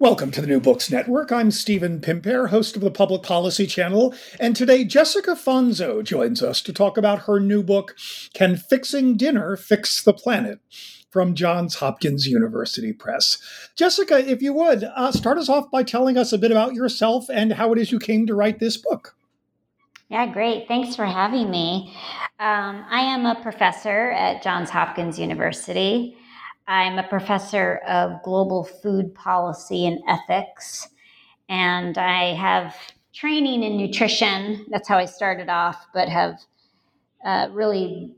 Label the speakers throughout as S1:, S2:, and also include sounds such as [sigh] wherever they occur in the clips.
S1: Welcome to the New Books Network. I'm Stephen Pimpare, host of the Public Policy Channel, and today Jessica Fanzo joins us to talk about her new book, Can Fixing Dinner Fix the Planet? From Johns Hopkins University Press. Jessica, if you would, uh, start us off by telling us a bit about yourself and how it is you came to write this book.
S2: Yeah, great. Thanks for having me. Um, I am a professor at Johns Hopkins University. I'm a professor of global food policy and ethics, and I have training in nutrition. That's how I started off, but have uh, really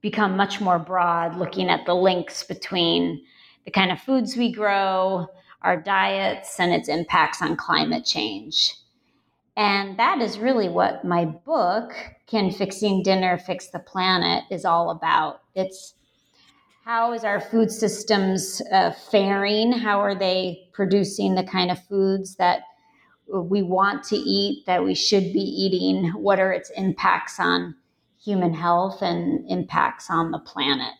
S2: become much more broad, looking at the links between the kind of foods we grow, our diets, and its impacts on climate change. And that is really what my book, Can Fixing Dinner Fix the Planet, is all about. It's how is our food systems uh, faring? How are they producing the kind of foods that we want to eat, that we should be eating? What are its impacts on human health and impacts on the planet?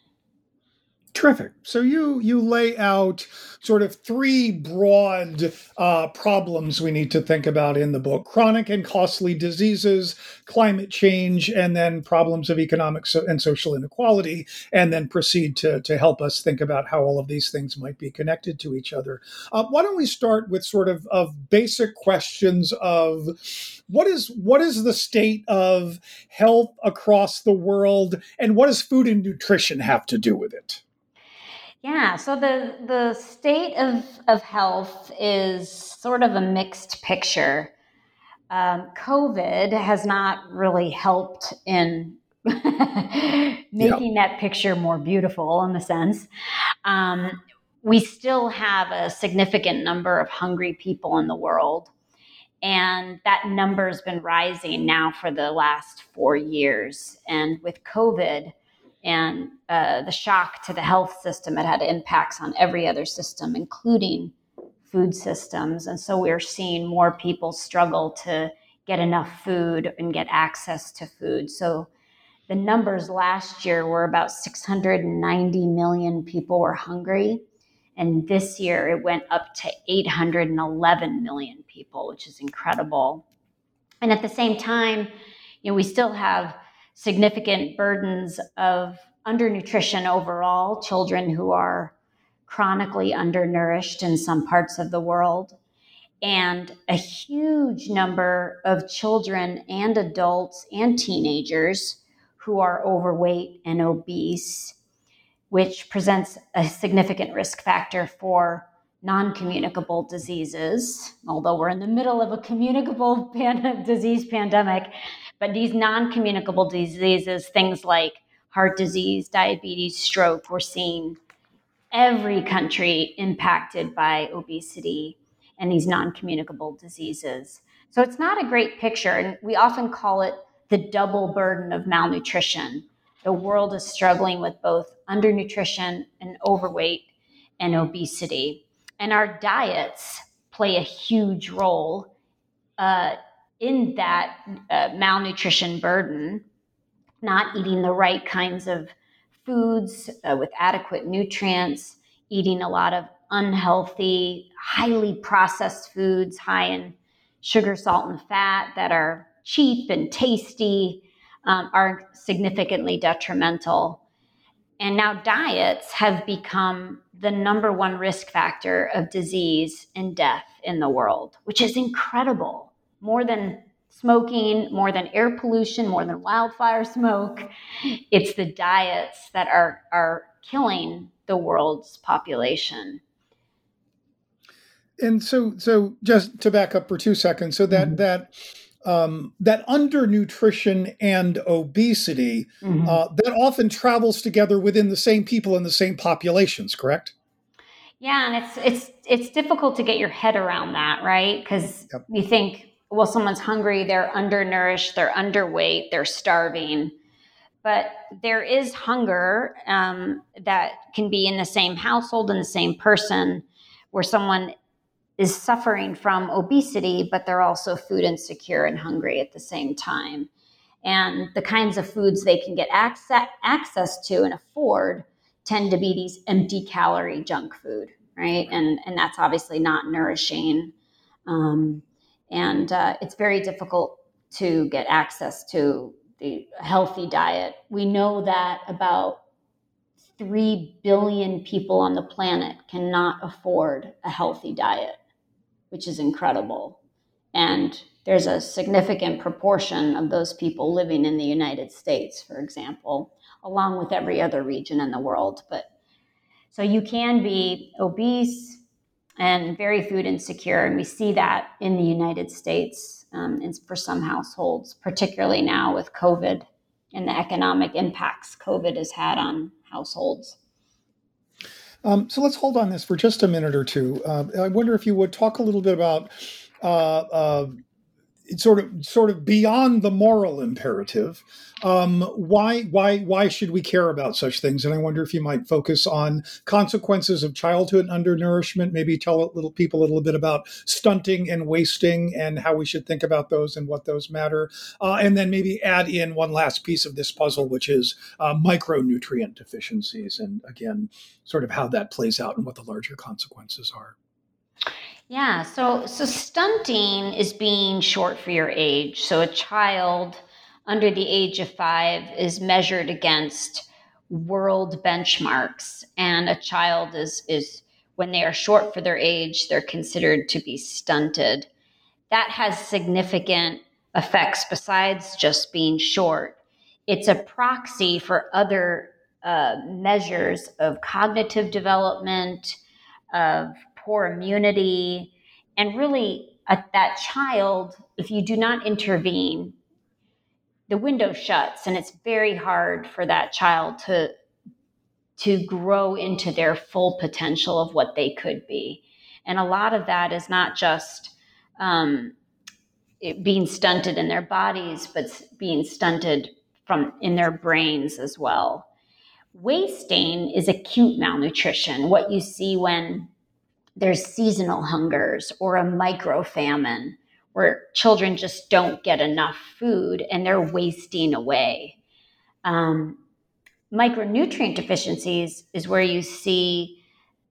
S1: Terrific. So you you lay out sort of three broad uh, problems we need to think about in the book: chronic and costly diseases, climate change, and then problems of economic so- and social inequality. And then proceed to to help us think about how all of these things might be connected to each other. Uh, why don't we start with sort of of basic questions of what is what is the state of health across the world, and what does food and nutrition have to do with it?
S2: Yeah, so the the state of of health is sort of a mixed picture. Um, COVID has not really helped in [laughs] making that picture more beautiful in a sense. Um, we still have a significant number of hungry people in the world, and that number has been rising now for the last four years. And with COVID and uh, the shock to the health system, it had impacts on every other system, including food systems. And so we're seeing more people struggle to get enough food and get access to food. So the numbers last year were about 690 million people were hungry. And this year it went up to 811 million people, which is incredible. And at the same time, you know, we still have significant burdens of undernutrition overall, children who are chronically undernourished in some parts of the world, and a huge number of children and adults and teenagers who are overweight and obese, which presents a significant risk factor for non communicable diseases. Although we're in the middle of a communicable [laughs] pan- disease pandemic, but these non communicable diseases, things like heart disease, diabetes, stroke, we're seeing every country impacted by obesity and these non communicable diseases. So it's not a great picture. And we often call it the double burden of malnutrition. The world is struggling with both undernutrition and overweight. and obesity. And our diets play a huge role uh, in that uh, malnutrition burden, not eating the right kinds of foods uh, with adequate nutrients, eating a lot of unhealthy, highly processed foods high in sugar, salt, and fat that are cheap and tasty um, are significantly detrimental. And now diets have become the number one risk factor of disease and death in the world, which is incredible. More than smoking, more than air pollution, more than wildfire smoke. It's the diets that are, are killing the world's population.
S1: And so, so just to back up for two seconds, so that mm-hmm. that um, that undernutrition and obesity mm-hmm. uh, that often travels together within the same people in the same populations, correct?
S2: Yeah, and it's it's it's difficult to get your head around that, right? Because yep. you think, well, someone's hungry, they're undernourished, they're underweight, they're starving. But there is hunger um, that can be in the same household in the same person, where someone is suffering from obesity, but they're also food insecure and hungry at the same time. And the kinds of foods they can get access, access to and afford tend to be these empty calorie junk food, right? And, and that's obviously not nourishing. Um, and uh, it's very difficult to get access to the healthy diet. We know that about 3 billion people on the planet cannot afford a healthy diet which is incredible. And there's a significant proportion of those people living in the United States, for example, along with every other region in the world. But so you can be obese and very food insecure, and we see that in the United States um, for some households, particularly now with COVID and the economic impacts COVID has had on households.
S1: Um, so let's hold on this for just a minute or two. Uh, I wonder if you would talk a little bit about uh, uh, sort of sort of beyond the moral imperative um, why why why should we care about such things? And i wonder if you might focus on consequences of childhood undernourishment maybe tell little people a little bit about stunting and wasting and how we should think about those and what those matter. Uh, and then maybe add in one last piece of this puzzle which is uh, micronutrient deficiencies and again sort of how that plays out and what the larger consequences are
S2: yeah, so so stunting is being short for your age. So a child under the age of 5 is measured against world benchmarks and a child is is when they are short for their age, they're considered to be stunted. That has significant effects besides just being short. It's a proxy for other uh, measures of cognitive development, of poor immunity, and really that child, if you do not intervene, the window shuts and it's very hard for that child to to grow into their full potential of what they could be. And a lot of that is not just um, being stunted in their bodies, but being stunted from in their brains as well. Wasting is acute malnutrition, what you see when there's seasonal hungers or a micro famine where children just don't get enough food and they're wasting away. Um, micronutrient deficiencies is where you see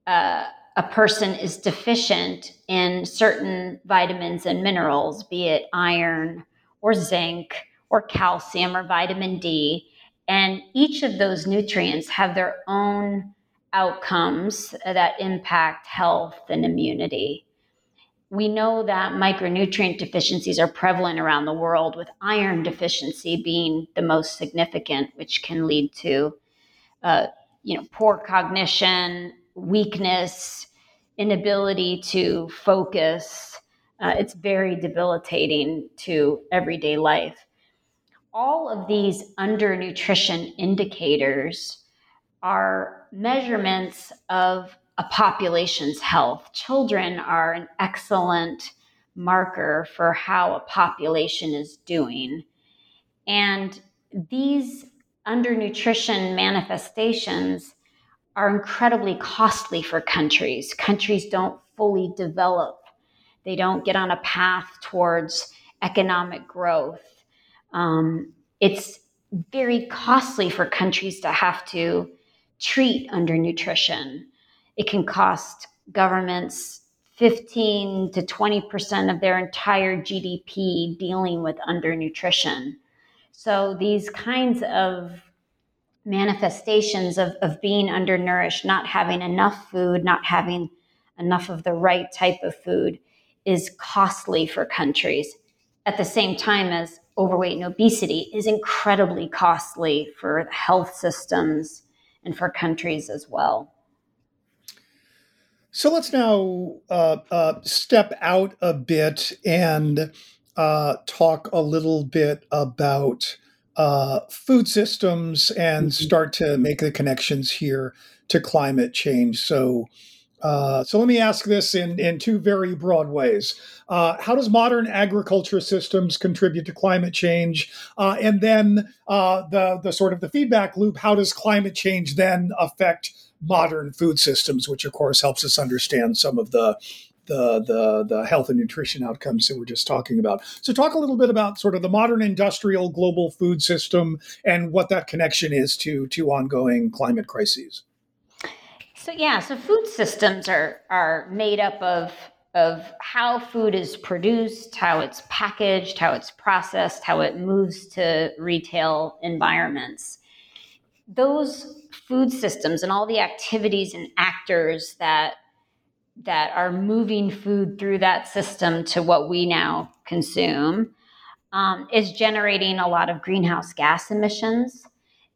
S2: uh, a person is deficient in certain vitamins and minerals, be it iron or zinc or calcium or vitamin D. And each of those nutrients have their own outcomes that impact health and immunity. We know that micronutrient deficiencies are prevalent around the world, with iron deficiency being the most significant, which can lead to, uh, you know, poor cognition, weakness, inability to focus. Uh, it's very debilitating to everyday life. All of these undernutrition indicators are measurements of a population's health. Children are an excellent marker for how a population is doing. And these undernutrition manifestations are incredibly costly for countries. Countries don't fully develop, they don't get on a path towards economic growth. Um, it's very costly for countries to have to treat undernutrition. It can cost governments 15 to 20% of their entire GDP dealing with undernutrition. So these kinds of manifestations of, of being undernourished, not having enough food, not having enough of the right type of food is costly for countries. At the same time as overweight and obesity is incredibly costly for health systems and for countries as well.
S1: So let's now uh, uh, step out a bit and uh, talk a little bit about uh, food systems and mm-hmm. start to make the connections here to climate change. So, uh, so let me ask this in, in two very broad ways. Uh, how does modern agriculture systems contribute to climate change? Uh, and then uh, the the sort of the feedback loop. How does climate change then affect modern food systems, which of course helps us understand some of the the the the health and nutrition outcomes that we're just talking about. So talk a little bit about sort of the modern industrial global food system and what that connection is to to ongoing climate crises.
S2: So yeah, so food systems are are made up of of how food is produced, how it's packaged, how it's processed, how it moves to retail environments. Those food systems and all the activities and actors that that are moving food through that system to what we now consume um, is generating a lot of greenhouse gas emissions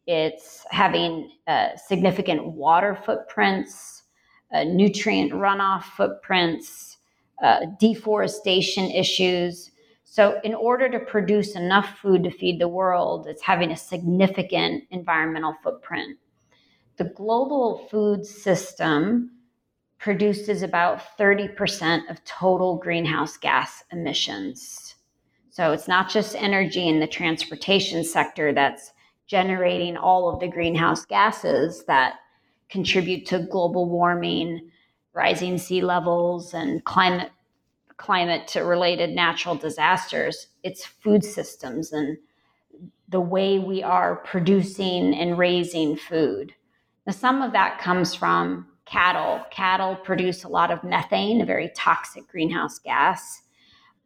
S2: it's having uh, significant water footprints, uh, nutrient runoff footprints, uh, deforestation issues. So, in order to produce enough food to feed the world, it's having a significant environmental footprint. The global food system produces about 30% of total greenhouse gas emissions. So, it's not just energy in the transportation sector that's generating all of the greenhouse gases that contribute to global warming, rising sea levels, and climate climate related natural disasters. It's food systems and the way we are producing and raising food. Now, some of that comes from cattle. Cattle produce a lot of methane, a very toxic greenhouse gas.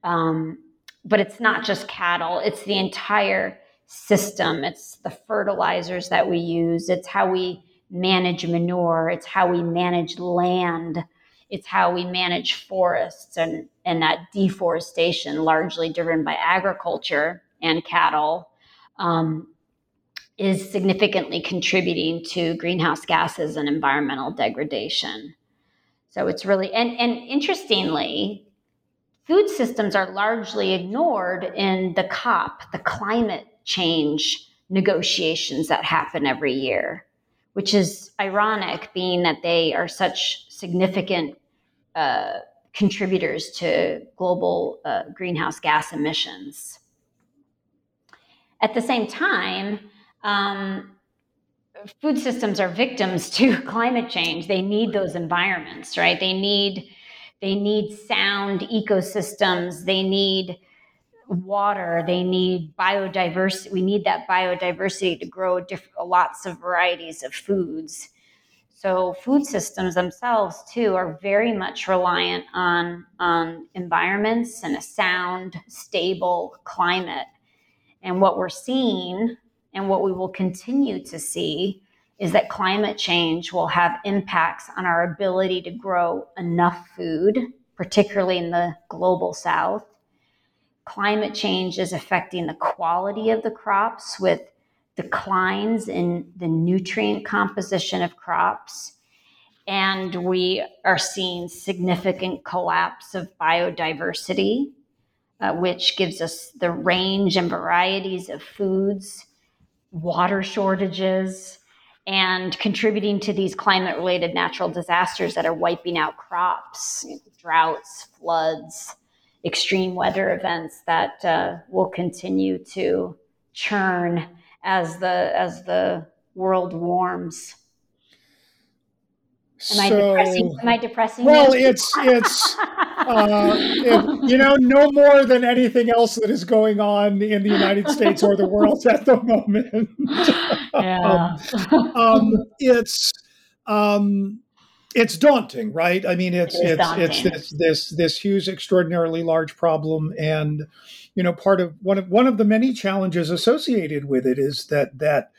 S2: Um, but it's not just cattle, it's the entire system. It's the fertilizers that we use. It's how we manage manure. It's how we manage land. It's how we manage forests and, and that deforestation, largely driven by agriculture and cattle, um, is significantly contributing to greenhouse gases and environmental degradation. So it's really, and, and interestingly, food systems are largely ignored in the COP, the climate change negotiations that happen every year, which is ironic, being that they are such significant uh, contributors to global uh, greenhouse gas emissions. At the same time, um, food systems are victims to [laughs] climate change. They need those environments, right? They need they need sound ecosystems. They need water. They need biodiversity we need that biodiversity to grow lots of varieties of foods. So food systems themselves too are very much reliant on on environments and a sound stable climate. And what we're seeing and what we will continue to see is that climate change will have impacts on our ability to grow enough food particularly in the global south climate change is affecting the quality of the crops with declines in the nutrient composition of crops. And we are seeing significant collapse of biodiversity, uh, which gives us the range and varieties of foods, water shortages, and contributing to these climate related natural disasters that are wiping out crops, droughts, floods, extreme weather events that uh, will continue to churn as the as the world warms. Am I depressing? Am I depressing?
S1: Well, you? it's it's uh, it, you know no more than anything else that is going on in the United States or the world at the moment. [laughs]
S2: yeah.
S1: um, um, it's um, it's daunting, right? I mean, it's it it's it's this this this huge, extraordinarily large problem, and you know, part of one of one of the many challenges associated with it is that that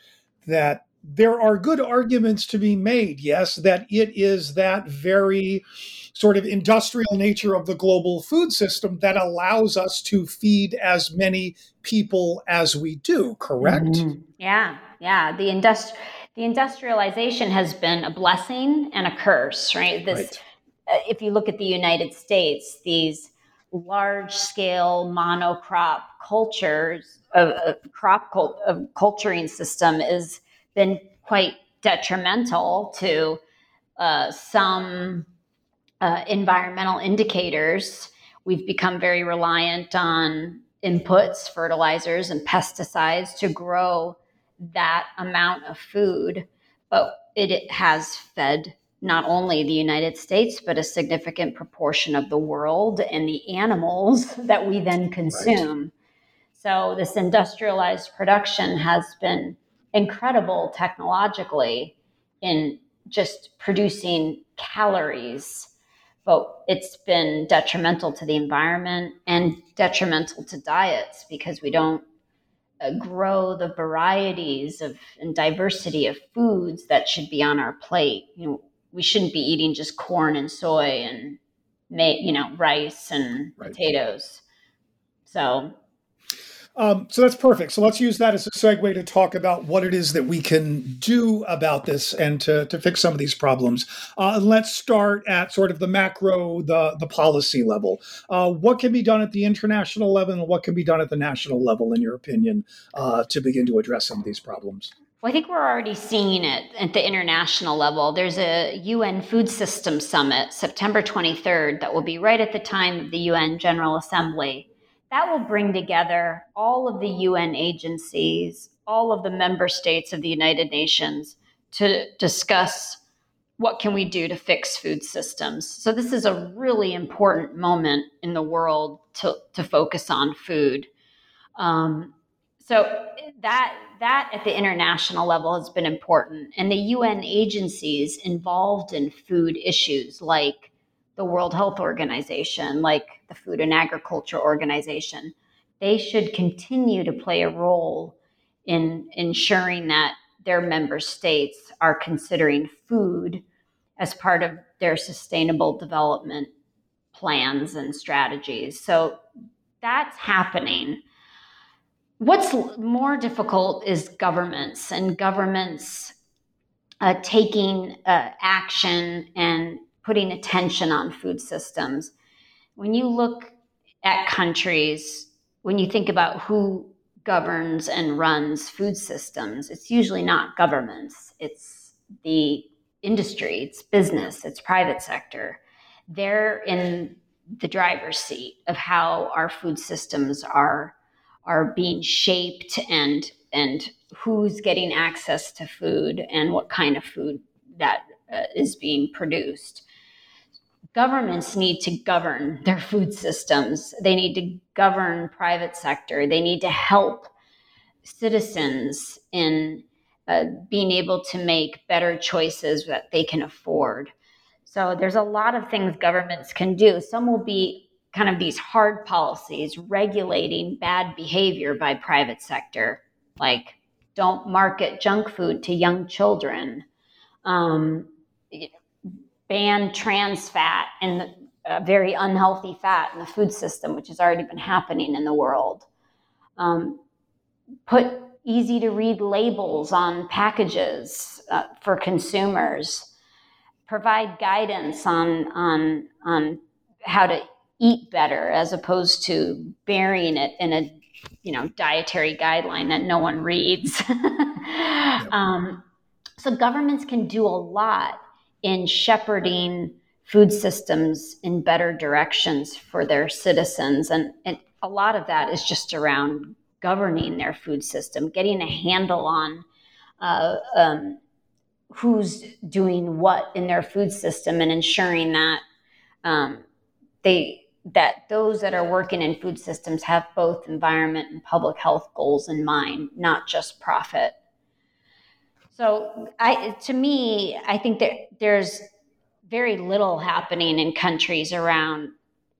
S1: that there are good arguments to be made, yes, that it is that very sort of industrial nature of the global food system that allows us to feed as many people as we do, correct? Mm-hmm.
S2: Yeah, yeah. The industri- the industrialization has been a blessing and a curse, right? This right. Uh, if you look at the United States, these large scale monocrop cultures of, of crop cult, of culturing system is been quite detrimental to uh, some uh, environmental indicators. We've become very reliant on inputs, fertilizers, and pesticides to grow that amount of food, but it, has fed not only the United States, but a significant proportion of the world and the animals [laughs] that we then consume. Right. So, this industrialized production has been incredible technologically in just producing calories, but it's been detrimental to the environment and detrimental to diets because we don't Uh, grow the varieties of and diversity of foods that should be on our plate. You know, we shouldn't be eating just corn and soy and you know rice and right. potatoes. So
S1: um, so that's perfect. So let's use that as a segue to talk about what it is that we can do about this and to, to fix some of these problems. Uh, let's start at sort of the macro, the, the policy level. Uh, what can be done at the international level and what can be done at the national level, in your opinion, uh, to begin to address some of these problems?
S2: Well, I think we're already seeing it at the international level. There's a UN Food System Summit, September 23rd, that will be right at the time of the UN General Assembly that will bring together all of the UN agencies, all of the member states of the United Nations to discuss what can we do to fix food systems. So this is a really important moment in the world to, to focus on food. Um, so that that at the international level has been important, and the UN agencies involved in food issues like the World Health Organization, like the Food and Agriculture Organization, they should continue to play a role in ensuring that their member states are considering food as part of their sustainable development plans and strategies. So that's happening. What's more difficult is governments and governments uh, taking uh, action and putting attention on food systems. When you look at countries, when you think about who governs and runs food systems, it's usually not governments, it's the industry, it's business, it's private sector. They're in the driver's seat of how our food systems are are being shaped and and who's getting access to food and what kind of food that uh, is being produced governments need to govern their food systems. They need to govern private sector. They need to help citizens in uh, being able to make better choices that they can afford. So there's a lot of things governments can do. Some will be kind of these hard policies regulating bad behavior by private sector, like don't market junk food to young children. Um, ban trans fat and uh, very unhealthy fat in the food system, which has already been happening in the world. Um, put easy to read labels on packages uh, for consumers. Provide guidance on, on, on how to eat better as opposed to burying it in a you know dietary guideline that no one reads. [laughs] um, so governments can do a lot in shepherding food systems in better directions for their citizens. And, and a lot of that is just around governing their food system, getting a handle on uh, um, who's doing what in their food system and ensuring that um, they that those that are working in food systems have both environment and public health goals in mind, not just profit. So, I, to me, I think that there's very little happening in countries around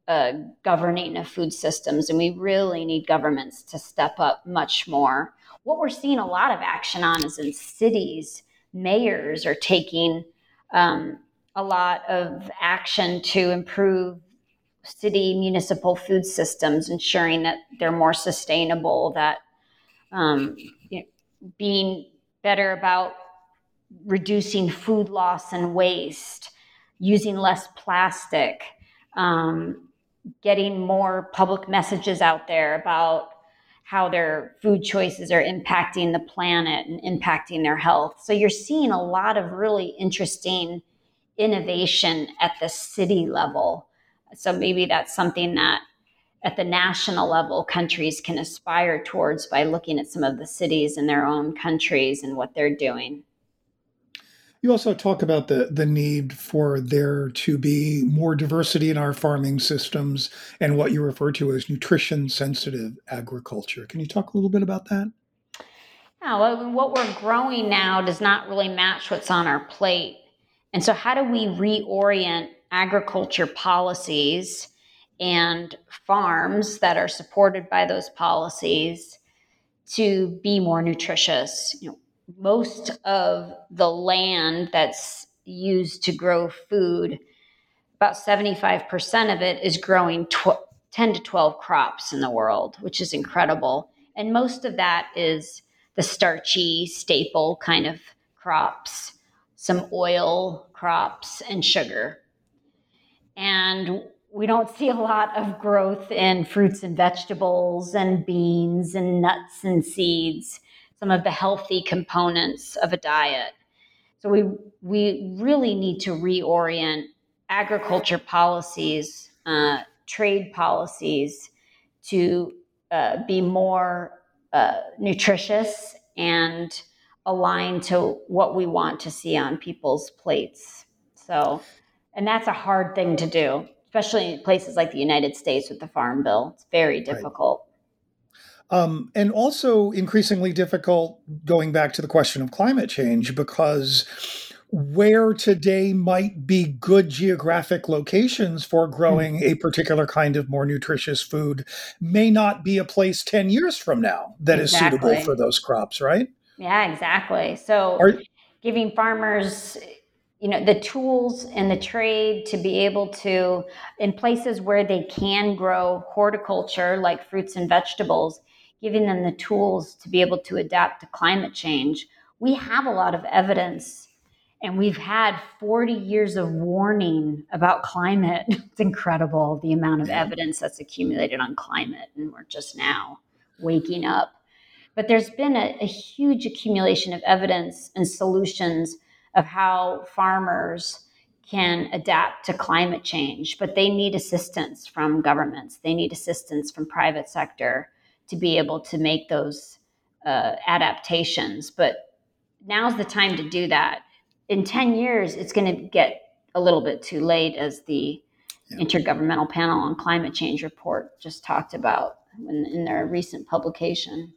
S2: uh, governing of food systems, and we really need governments to step up much more. What we're seeing a lot of action on is in cities. Mayors are taking um, a lot of action to improve city municipal food systems, ensuring that they're more sustainable, that um, you know, being better about reducing food loss and waste, using less plastic, um, getting more public messages out there about how their food choices are impacting the planet and impacting their health. So you're seeing a lot of really interesting innovation at the city level so maybe that's something that at the national level, countries can aspire towards by looking at some of the cities in their own countries and what they're doing.
S1: You also talk about the, the need for there to be more diversity in our farming systems and what you refer to as nutrition sensitive agriculture. Can you talk a little bit about that?
S2: Yeah, well, what we're growing now does not really match what's on our plate. And so, how do we reorient agriculture policies and farms that are supported by those policies to be more nutritious. You know, most of the land that's used to grow food, about 75% of it is growing tw- 10 to 12 crops in the world, which is incredible. And most of that is the starchy, staple kind of crops, some oil crops, and sugar. And we don't see a lot of growth in fruits and vegetables and beans and nuts and seeds, some of the healthy components of a diet. So we we really need to reorient agriculture policies, uh, trade policies to uh, be more uh, nutritious and aligned to what we want to see on people's plates. So and that's a hard thing to do, especially in places like the United States with the Farm Bill. It's very difficult.
S1: Right. Um, and also increasingly difficult going back to the question of climate change because where today might be good geographic locations for growing mm-hmm. a particular kind of more nutritious food may not be a place 10 years from now that exactly. is suitable for those crops, right?
S2: Yeah, exactly. So Are, giving farmers you know the tools and the trade to be able to in places where they can grow horticulture like fruits and vegetables giving them the tools to be able to adapt to climate change. We have a lot of evidence and we've had 40 years of warning about climate. [laughs] It's incredible the amount of evidence that's accumulated on climate and we're just now waking up. But there's been a, a huge accumulation of evidence and solutions of how farmers can adapt to climate change, but they need assistance from governments. They need assistance from private sector to be able to make those uh, adaptations. But now's the time to do that. In 10 years, it's going to get a little bit too late, as the yeah. Intergovernmental Panel on Climate Change report just talked about in, in their recent publication.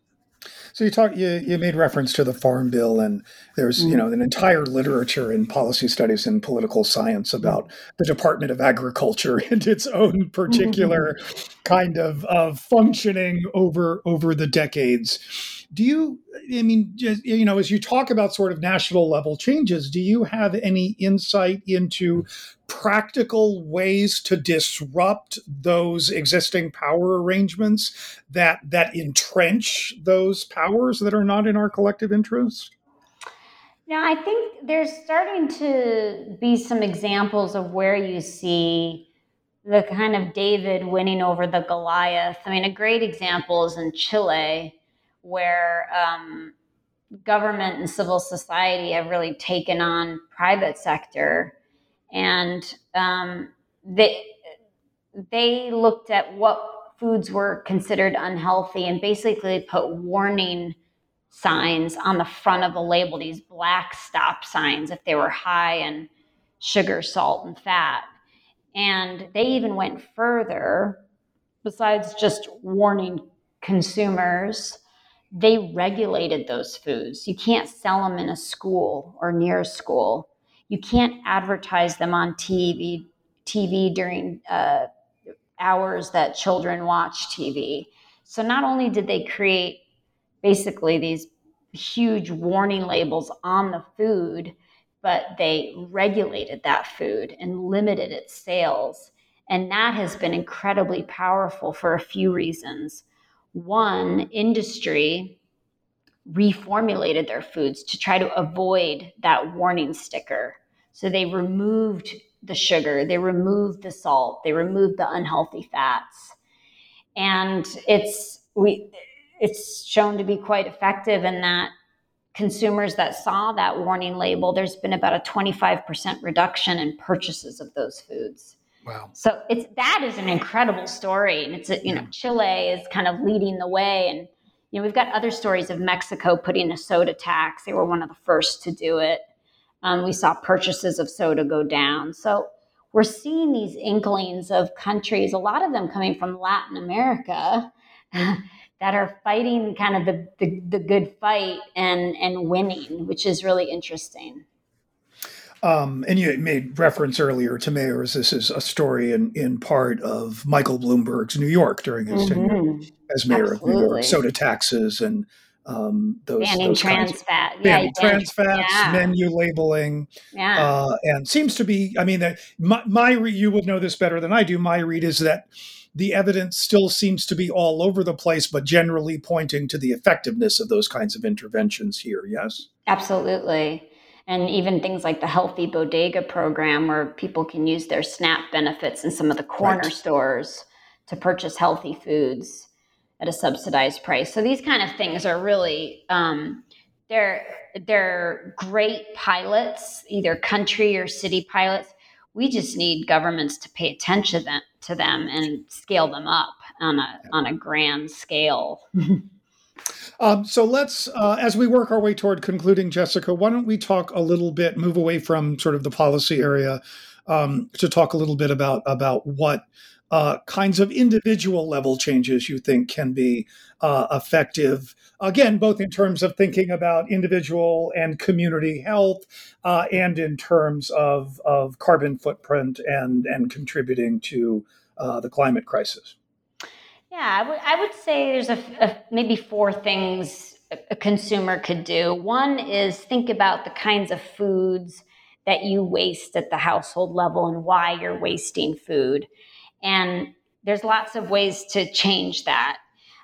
S1: So you talk you, you made reference to the Farm Bill, and there's mm. you know an entire literature in policy studies and political science about the Department of Agriculture [laughs] and its own particular mm-hmm. kind of, of functioning over over the decades. Do you, I mean, just, you know, as you talk about sort of national level changes, do you have any insight into practical ways to disrupt those existing power arrangements that that entrench those powers that are not in our collective interest?
S2: Now, I think there's starting to be some examples of where you see the kind of David winning over the Goliath. I mean, a great example is in Chile, where um, government and civil society have really taken on private sector and um, they they looked at what foods were considered unhealthy and basically put warning signs on the front of the label, these black stop signs, if they were high in sugar, salt, and fat. And they even went further, besides just warning consumers, they regulated those foods. You can't sell them in a school or near a school. You can't advertise them on TV, TV during uh, hours that children watch TV. So not only did they create basically these huge warning labels on the food, but they regulated that food and limited its sales. And that has been incredibly powerful for a few reasons. One, industry reformulated their foods to try to avoid that warning sticker. So they removed the sugar, they removed the salt, they removed the unhealthy fats. And it's we it's shown to be quite effective in that consumers that saw that warning label, there's been about a 25% reduction in purchases of those foods.
S1: Wow.
S2: So it's that is an incredible story. And it's a, you know, Chile is kind of leading the way. And you know, we've got other stories of Mexico putting a soda tax. They were one of the first to do it. Um, we saw purchases of soda go down. So we're seeing these inklings of countries, a lot of them coming from Latin America, [laughs] that are fighting kind of the, the, the good fight and, and winning, which is really interesting.
S1: Um, and you made reference earlier to mayors. This is a story in, in part of Michael Bloomberg's New York during his mm-hmm. tenure as mayor Absolutely. of New York. Soda taxes and um, those
S2: banning
S1: those
S2: trans kinds of, fat,
S1: banning yeah, trans fats, yeah. menu labeling, yeah. Uh, and seems to be. I mean, my, my you would know this better than I do. My read is that the evidence still seems to be all over the place, but generally pointing to the effectiveness of those kinds of interventions here. Yes,
S2: absolutely and even things like the healthy bodega program where people can use their snap benefits in some of the corner right. stores to purchase healthy foods at a subsidized price. So these kind of things are really um, they're they're great pilots either country or city pilots. We just need governments to pay attention to them and scale them up on a on a grand scale [laughs]
S1: Um, so let's, uh, as we work our way toward concluding, Jessica, why don't we talk a little bit, move away from sort of the policy area um, to talk a little bit about about what uh, kinds of individual level changes you think can be uh, effective. Again, both in terms of thinking about individual and community health, uh, and in terms of of carbon footprint and and contributing to uh, the climate crisis.
S2: Yeah, I would, would say there's a, a, maybe four things a consumer could do. One is think about the kinds of foods that you waste at the household level and why you're wasting food. And there's lots of ways to change that.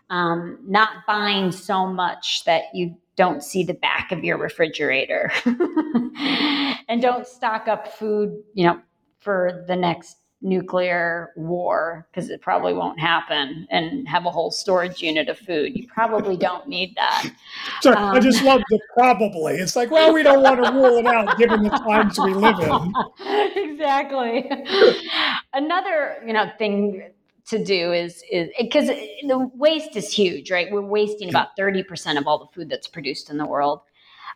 S2: Um, not buying so much that you don't see the back of your refrigerator [laughs] and don't stock up food, you know, for the next nuclear war because it probably won't happen and have a whole storage unit of food. You probably don't need that. [laughs]
S1: Sorry, um, I just love the probably. It's like, well, we don't want to rule it out given the times we live
S2: in. [laughs] exactly. [laughs] Another, you know, thing to do is is because the waste is huge, right? We're wasting about 30% of all the food that's produced in the world.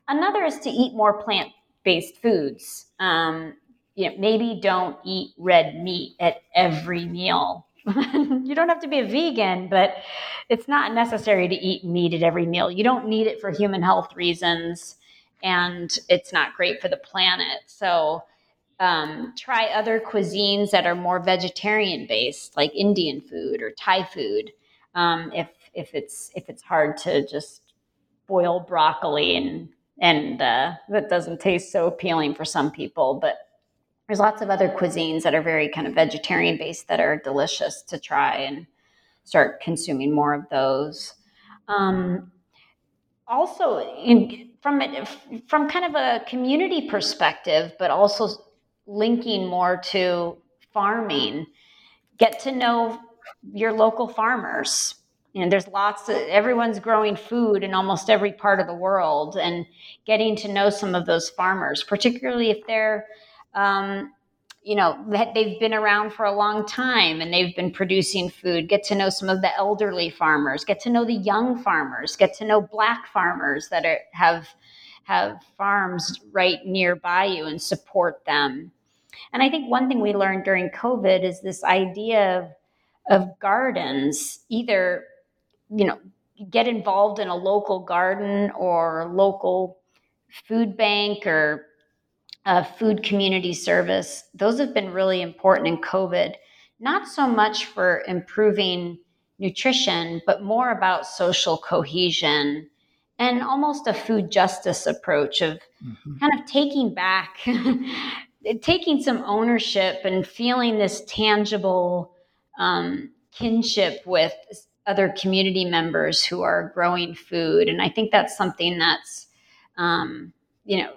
S2: Another is to eat more plant-based foods. Um, you know, maybe don't eat red meat at every meal. [laughs] you don't have to be a vegan, but it's not necessary to eat meat at every meal. You don't need it for human health reasons, and it's not great for the planet. So, um, try other cuisines that are more vegetarian based, like Indian food or Thai food. Um, if if it's if it's hard to just boil broccoli and and uh, that doesn't taste so appealing for some people, but there's lots of other cuisines that are very kind of vegetarian based that are delicious to try and start consuming more of those. Um, also, in, from from kind of a community perspective, but also linking more to farming, get to know your local farmers. You know, there's lots of everyone's growing food in almost every part of the world, and getting to know some of those farmers, particularly if they're um, you know that they've been around for a long time and they've been producing food. Get to know some of the elderly farmers. Get to know the young farmers. Get to know black farmers that are, have have farms right nearby you and support them. And i think one thing we learned during covid is this idea of, of gardens either you know get involved in a local garden or local food bank or uh, food community service, those have been really important in COVID, not so much for improving nutrition, but more about social cohesion and almost a food justice approach of mm-hmm. kind of taking back, [laughs] taking some ownership and feeling this tangible um, kinship with other community members who are growing food. And I think that's something that's, um, you know,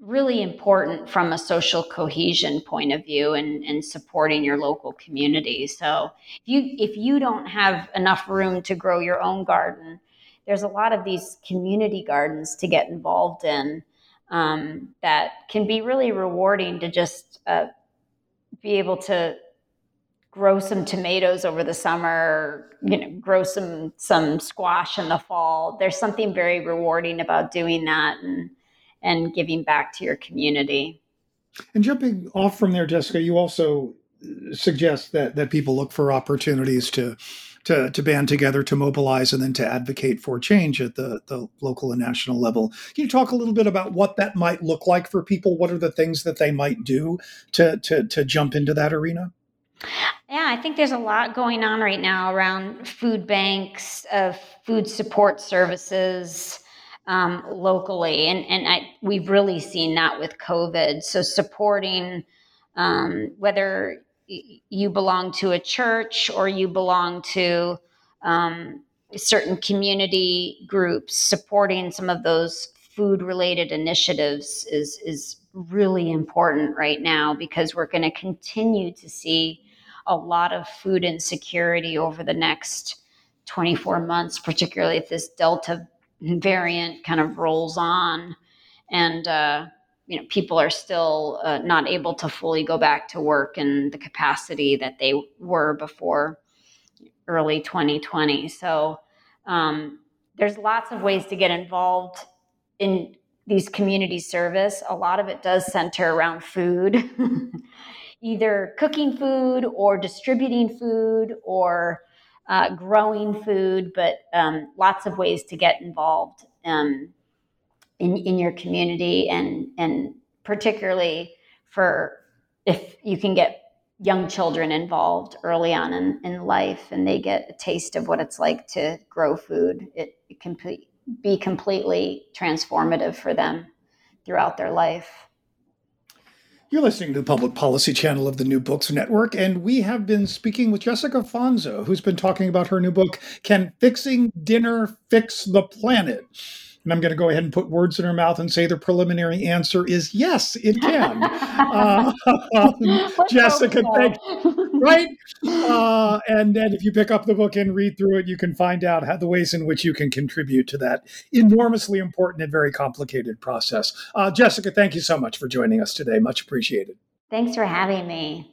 S2: really important from a social cohesion point of view and, and supporting your local community. So if you if you don't have enough room to grow your own garden, there's a lot of these community gardens to get involved in um, that can be really rewarding to just uh, be able to grow some tomatoes over the summer, you know, grow some some squash in the fall. There's something very rewarding about doing that and and giving back to your community.
S1: And jumping off from there, Jessica, you also suggest that that people look for opportunities to to, to band together, to mobilize, and then to advocate for change at the, the local and national level. Can you talk a little bit about what that might look like for people? What are the things that they might do to, to, to jump into that arena?
S2: Yeah, I think there's a lot going on right now around food banks, of uh, food support services, um, locally, and and I, we've really seen that with COVID. So supporting um, whether you belong to a church or you belong to um, certain community groups, supporting some of those food related initiatives is is really important right now because we're going to continue to see a lot of food insecurity over the next 24 months, particularly if this Delta variant kind of rolls on and uh, you know people are still uh, not able to fully go back to work in the capacity that they were before early 2020 so um, there's lots of ways to get involved in these community service. A lot of it does center around food [laughs] either cooking food or distributing food or uh, growing food, but um, lots of ways to get involved um, in, in your community and, and particularly for if you can get young children involved early on in, in life and they get a taste of what it's like to grow food, it, it can be completely transformative for them throughout their life.
S1: You're listening to the public policy channel of the New Books Network, and we have been speaking with Jessica Fanzo, who's been talking about her new book, Can Fixing Dinner Fix the Planet? And I'm going to go ahead and put words in her mouth and say the preliminary answer is yes, it can. [laughs] uh, [laughs] um, Jessica, thank [laughs] right? Uh, and then if you pick up the book and read through it, you can find out how the ways in which you can contribute to that enormously important and very complicated process. Uh, Jessica, thank you so much for joining us today. Much appreciated.
S2: Thanks for having me.